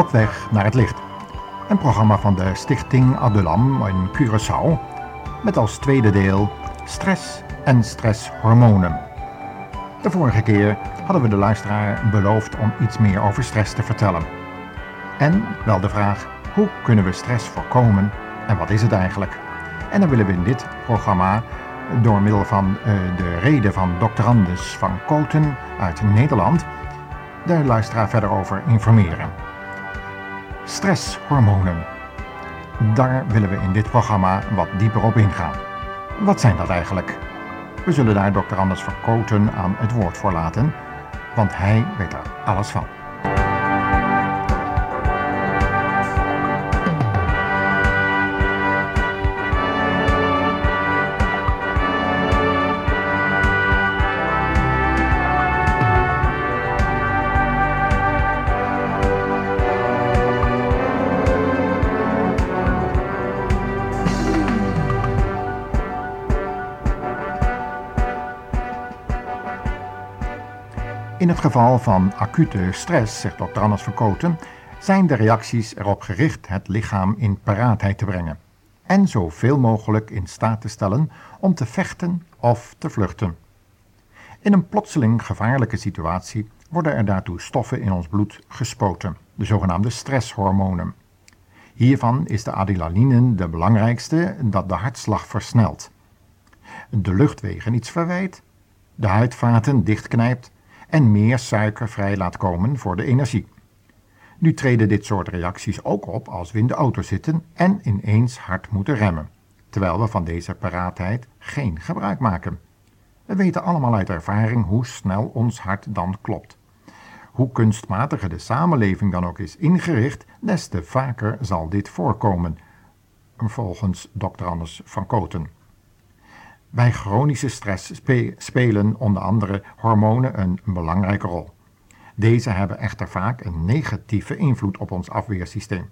Op weg naar het licht. Een programma van de Stichting Adulam in Curaçao. Met als tweede deel stress en stresshormonen. De vorige keer hadden we de luisteraar beloofd om iets meer over stress te vertellen. En wel de vraag, hoe kunnen we stress voorkomen en wat is het eigenlijk? En dan willen we in dit programma door middel van uh, de reden van Dr. Anders van Koten uit Nederland de luisteraar verder over informeren. Stresshormonen. Daar willen we in dit programma wat dieper op ingaan. Wat zijn dat eigenlijk? We zullen daar Dr. Anders van Koten aan het woord voor laten, want hij weet er alles van. Het geval van acute stress, zegt Dr. Anders Verkoten, zijn de reacties erop gericht het lichaam in paraatheid te brengen en zoveel mogelijk in staat te stellen om te vechten of te vluchten. In een plotseling gevaarlijke situatie worden er daartoe stoffen in ons bloed gespoten, de zogenaamde stresshormonen. Hiervan is de adrenaline de belangrijkste dat de hartslag versnelt, de luchtwegen iets verwijt, de huidvaten dichtknijpt en meer suiker vrij laat komen voor de energie. Nu treden dit soort reacties ook op als we in de auto zitten en ineens hard moeten remmen, terwijl we van deze paraatheid geen gebruik maken. We weten allemaal uit ervaring hoe snel ons hart dan klopt. Hoe kunstmatiger de samenleving dan ook is ingericht, des te vaker zal dit voorkomen, volgens Dr. Anders van Koten. Bij chronische stress spelen onder andere hormonen een belangrijke rol. Deze hebben echter vaak een negatieve invloed op ons afweersysteem.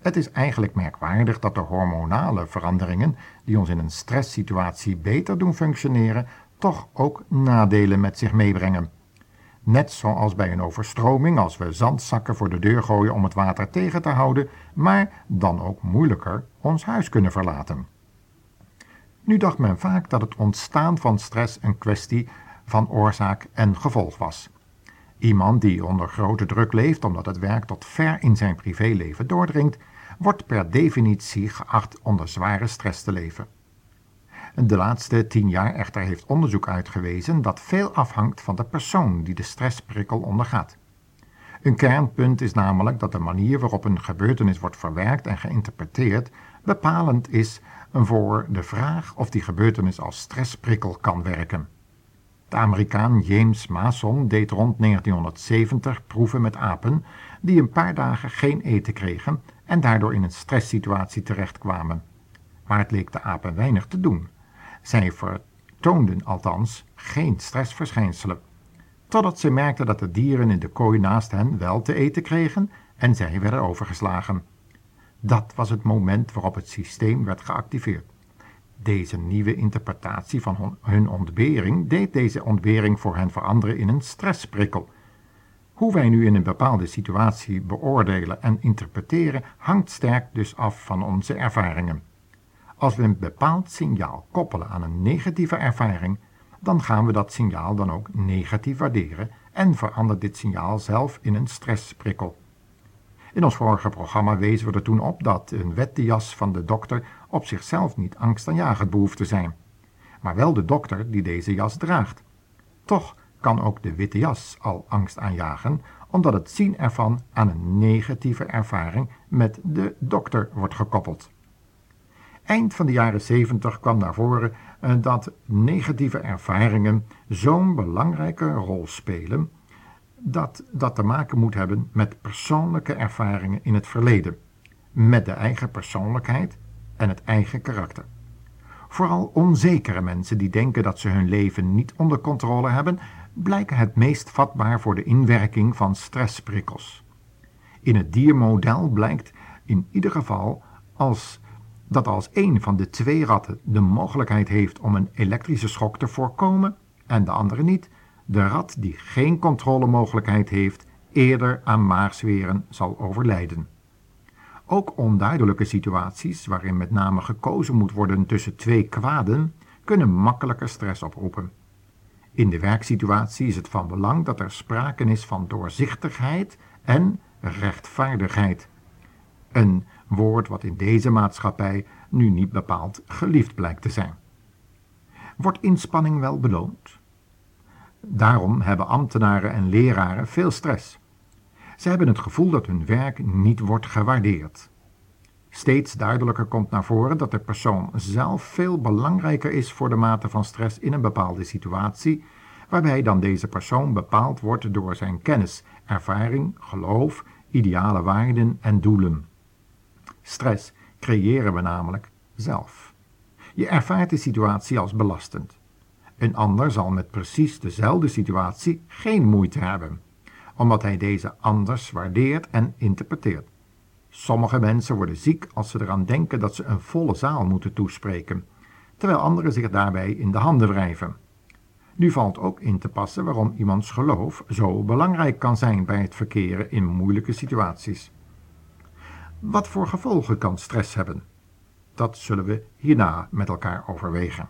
Het is eigenlijk merkwaardig dat de hormonale veranderingen die ons in een stresssituatie beter doen functioneren, toch ook nadelen met zich meebrengen. Net zoals bij een overstroming als we zandzakken voor de deur gooien om het water tegen te houden, maar dan ook moeilijker ons huis kunnen verlaten. Nu dacht men vaak dat het ontstaan van stress een kwestie van oorzaak en gevolg was. Iemand die onder grote druk leeft omdat het werk tot ver in zijn privéleven doordringt, wordt per definitie geacht onder zware stress te leven. De laatste tien jaar echter heeft onderzoek uitgewezen dat veel afhangt van de persoon die de stressprikkel ondergaat. Een kernpunt is namelijk dat de manier waarop een gebeurtenis wordt verwerkt en geïnterpreteerd bepalend is voor de vraag of die gebeurtenis als stressprikkel kan werken. De Amerikaan James Mason deed rond 1970 proeven met apen die een paar dagen geen eten kregen en daardoor in een stresssituatie terechtkwamen. Maar het leek de apen weinig te doen. Zij vertoonden althans geen stressverschijnselen. Totdat ze merkten dat de dieren in de kooi naast hen wel te eten kregen en zij werden overgeslagen. Dat was het moment waarop het systeem werd geactiveerd. Deze nieuwe interpretatie van hun ontbering deed deze ontbering voor hen veranderen in een stressprikkel. Hoe wij nu in een bepaalde situatie beoordelen en interpreteren hangt sterk dus af van onze ervaringen. Als we een bepaald signaal koppelen aan een negatieve ervaring, dan gaan we dat signaal dan ook negatief waarderen en verandert dit signaal zelf in een stressprikkel. In ons vorige programma wezen we er toen op dat een witte jas van de dokter op zichzelf niet angstaanjagend behoeft te zijn, maar wel de dokter die deze jas draagt. Toch kan ook de witte jas al angst aanjagen, omdat het zien ervan aan een negatieve ervaring met de dokter wordt gekoppeld. Eind van de jaren 70 kwam naar voren eh, dat negatieve ervaringen zo'n belangrijke rol spelen dat dat te maken moet hebben met persoonlijke ervaringen in het verleden, met de eigen persoonlijkheid en het eigen karakter. Vooral onzekere mensen die denken dat ze hun leven niet onder controle hebben, blijken het meest vatbaar voor de inwerking van stressprikkels. In het diermodel blijkt in ieder geval als dat als een van de twee ratten de mogelijkheid heeft om een elektrische schok te voorkomen en de andere niet, de rat die geen controlemogelijkheid heeft, eerder aan maagsweren zal overlijden. Ook onduidelijke situaties, waarin met name gekozen moet worden tussen twee kwaden, kunnen makkelijker stress oproepen. In de werksituatie is het van belang dat er sprake is van doorzichtigheid en rechtvaardigheid. Een woord wat in deze maatschappij nu niet bepaald geliefd blijkt te zijn. Wordt inspanning wel beloond? Daarom hebben ambtenaren en leraren veel stress. Ze hebben het gevoel dat hun werk niet wordt gewaardeerd. Steeds duidelijker komt naar voren dat de persoon zelf veel belangrijker is voor de mate van stress in een bepaalde situatie, waarbij dan deze persoon bepaald wordt door zijn kennis, ervaring, geloof, ideale waarden en doelen. Stress creëren we namelijk zelf. Je ervaart de situatie als belastend. Een ander zal met precies dezelfde situatie geen moeite hebben, omdat hij deze anders waardeert en interpreteert. Sommige mensen worden ziek als ze eraan denken dat ze een volle zaal moeten toespreken, terwijl anderen zich daarbij in de handen wrijven. Nu valt ook in te passen waarom iemands geloof zo belangrijk kan zijn bij het verkeren in moeilijke situaties. Wat voor gevolgen kan stress hebben? Dat zullen we hierna met elkaar overwegen.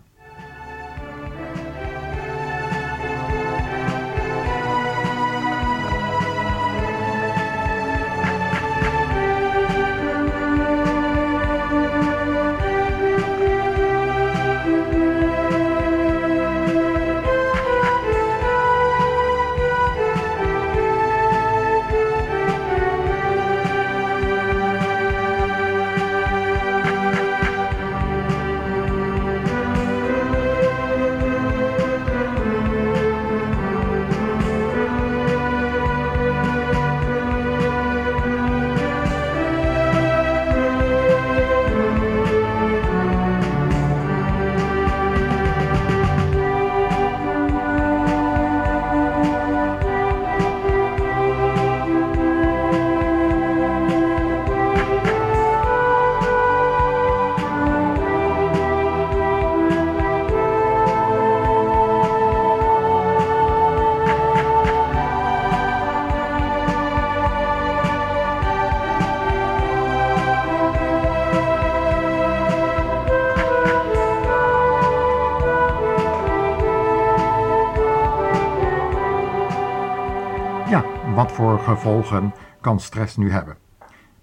Wat voor gevolgen kan stress nu hebben?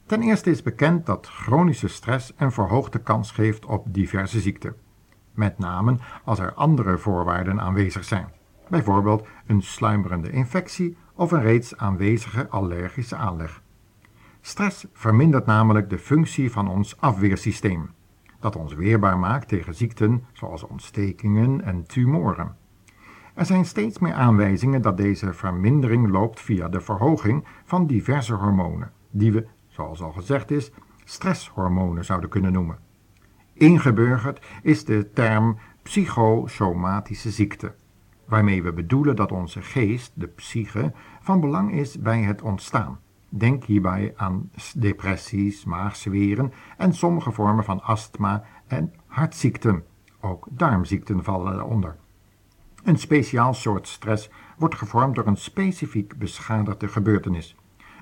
Ten eerste is bekend dat chronische stress een verhoogde kans geeft op diverse ziekten. Met name als er andere voorwaarden aanwezig zijn. Bijvoorbeeld een sluimerende infectie of een reeds aanwezige allergische aanleg. Stress vermindert namelijk de functie van ons afweersysteem, dat ons weerbaar maakt tegen ziekten zoals ontstekingen en tumoren. Er zijn steeds meer aanwijzingen dat deze vermindering loopt via de verhoging van diverse hormonen, die we, zoals al gezegd is, stresshormonen zouden kunnen noemen. Ingeburgerd is de term psychosomatische ziekte, waarmee we bedoelen dat onze geest, de psyche, van belang is bij het ontstaan. Denk hierbij aan depressies, maagzweren en sommige vormen van astma en hartziekten. Ook darmziekten vallen eronder. Een speciaal soort stress wordt gevormd door een specifiek beschadigde gebeurtenis.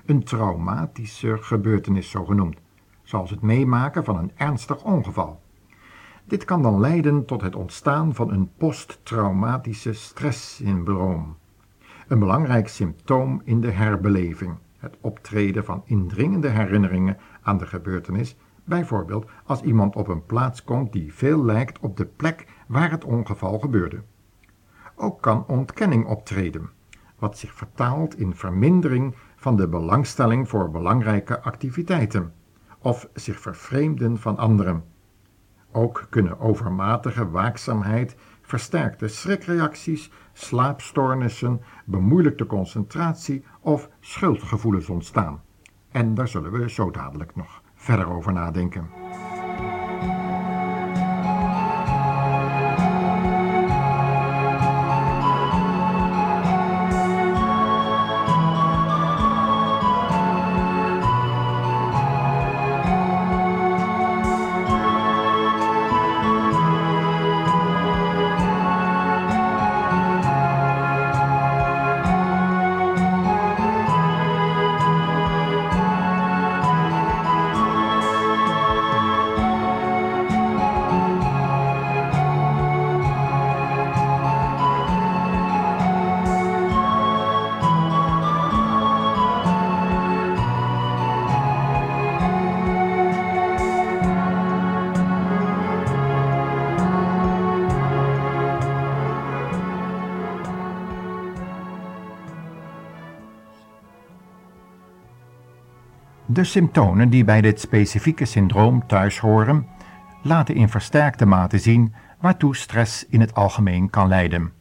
Een traumatische gebeurtenis zo genoemd, zoals het meemaken van een ernstig ongeval. Dit kan dan leiden tot het ontstaan van een posttraumatische stresssyndroom. Een belangrijk symptoom in de herbeleving, het optreden van indringende herinneringen aan de gebeurtenis, bijvoorbeeld als iemand op een plaats komt die veel lijkt op de plek waar het ongeval gebeurde. Ook kan ontkenning optreden, wat zich vertaalt in vermindering van de belangstelling voor belangrijke activiteiten of zich vervreemden van anderen. Ook kunnen overmatige waakzaamheid, versterkte schrikreacties, slaapstoornissen, bemoeilijkte concentratie of schuldgevoelens ontstaan. En daar zullen we zo dadelijk nog verder over nadenken. De symptomen die bij dit specifieke syndroom thuis horen, laten in versterkte mate zien waartoe stress in het algemeen kan leiden.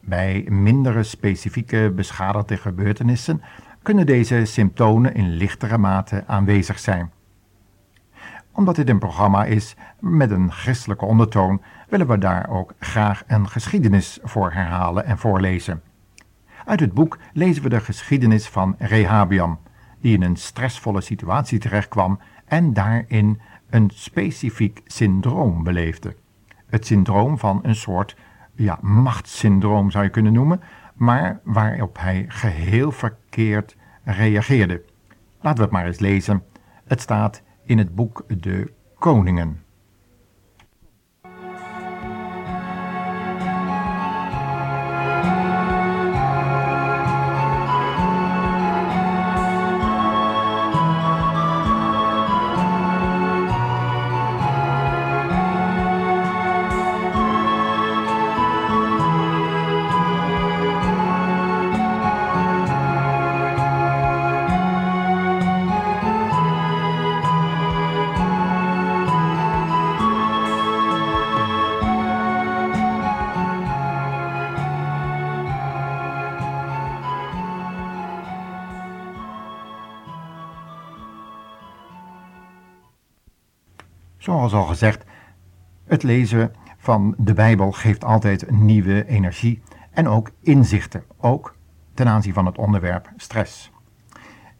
Bij mindere specifieke beschadigde gebeurtenissen kunnen deze symptomen in lichtere mate aanwezig zijn. Omdat dit een programma is met een christelijke ondertoon, willen we daar ook graag een geschiedenis voor herhalen en voorlezen. Uit het boek lezen we de geschiedenis van Rehabiam, die in een stressvolle situatie terechtkwam en daarin een specifiek syndroom beleefde. Het syndroom van een soort ja, machtssyndroom zou je kunnen noemen, maar waarop hij geheel verkeerd reageerde. Laten we het maar eens lezen. Het staat in het boek De Koningen. Zoals al gezegd, het lezen van de Bijbel geeft altijd nieuwe energie en ook inzichten, ook ten aanzien van het onderwerp stress.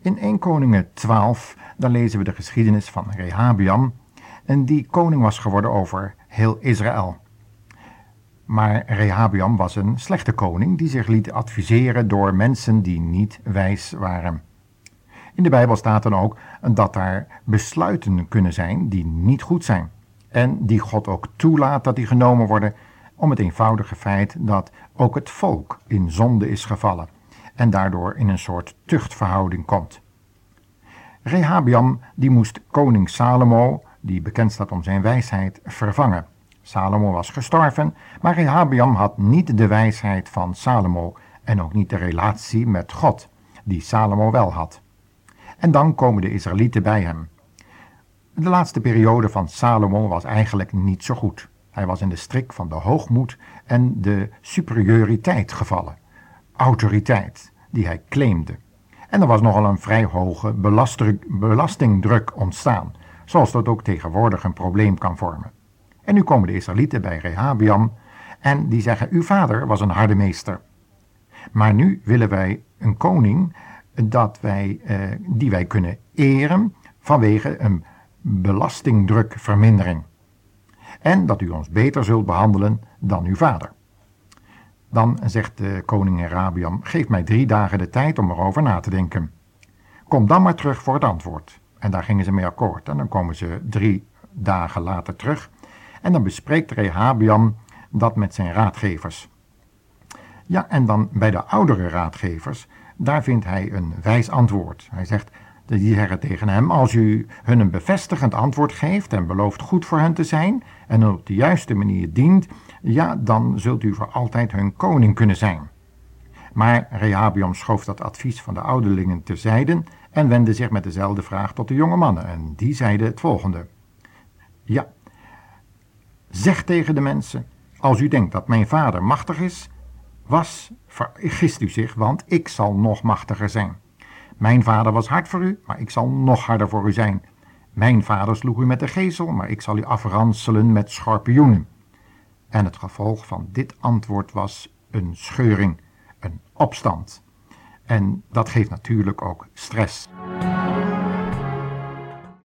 In 1 Koningen 12, dan lezen we de geschiedenis van Rehabiam, en die koning was geworden over heel Israël. Maar Rehabiam was een slechte koning die zich liet adviseren door mensen die niet wijs waren. In de Bijbel staat dan ook dat daar besluiten kunnen zijn die niet goed zijn. En die God ook toelaat dat die genomen worden om het eenvoudige feit dat ook het volk in zonde is gevallen en daardoor in een soort tuchtverhouding komt. Rehabiam die moest koning Salomo, die bekend staat om zijn wijsheid, vervangen. Salomo was gestorven, maar Rehabiam had niet de wijsheid van Salomo en ook niet de relatie met God, die Salomo wel had. En dan komen de Israëlieten bij hem. De laatste periode van Salomo was eigenlijk niet zo goed. Hij was in de strik van de hoogmoed en de superioriteit gevallen. Autoriteit, die hij claimde. En er was nogal een vrij hoge belastingdruk ontstaan, zoals dat ook tegenwoordig een probleem kan vormen. En nu komen de Israëlieten bij Rehabiam en die zeggen: Uw vader was een harde meester. Maar nu willen wij een koning dat wij, eh, die wij kunnen eren vanwege een belastingdrukvermindering. En dat u ons beter zult behandelen dan uw vader. Dan zegt de koning Arabiam, geef mij drie dagen de tijd om erover na te denken. Kom dan maar terug voor het antwoord. En daar gingen ze mee akkoord. En dan komen ze drie dagen later terug. En dan bespreekt Rehabiam dat met zijn raadgevers. Ja, en dan bij de oudere raadgevers daar vindt hij een wijs antwoord. Hij zegt, die zeggen tegen hem, als u hun een bevestigend antwoord geeft en belooft goed voor hen te zijn en op de juiste manier dient, ja, dan zult u voor altijd hun koning kunnen zijn. Maar Rehabiam schoof dat advies van de ouderlingen terzijde en wendde zich met dezelfde vraag tot de jonge mannen. En die zeiden het volgende. Ja, zeg tegen de mensen, als u denkt dat mijn vader machtig is, was, vergist u zich, want ik zal nog machtiger zijn. Mijn vader was hard voor u, maar ik zal nog harder voor u zijn. Mijn vader sloeg u met de gezel, maar ik zal u afranselen met schorpioenen. En het gevolg van dit antwoord was een scheuring, een opstand. En dat geeft natuurlijk ook stress.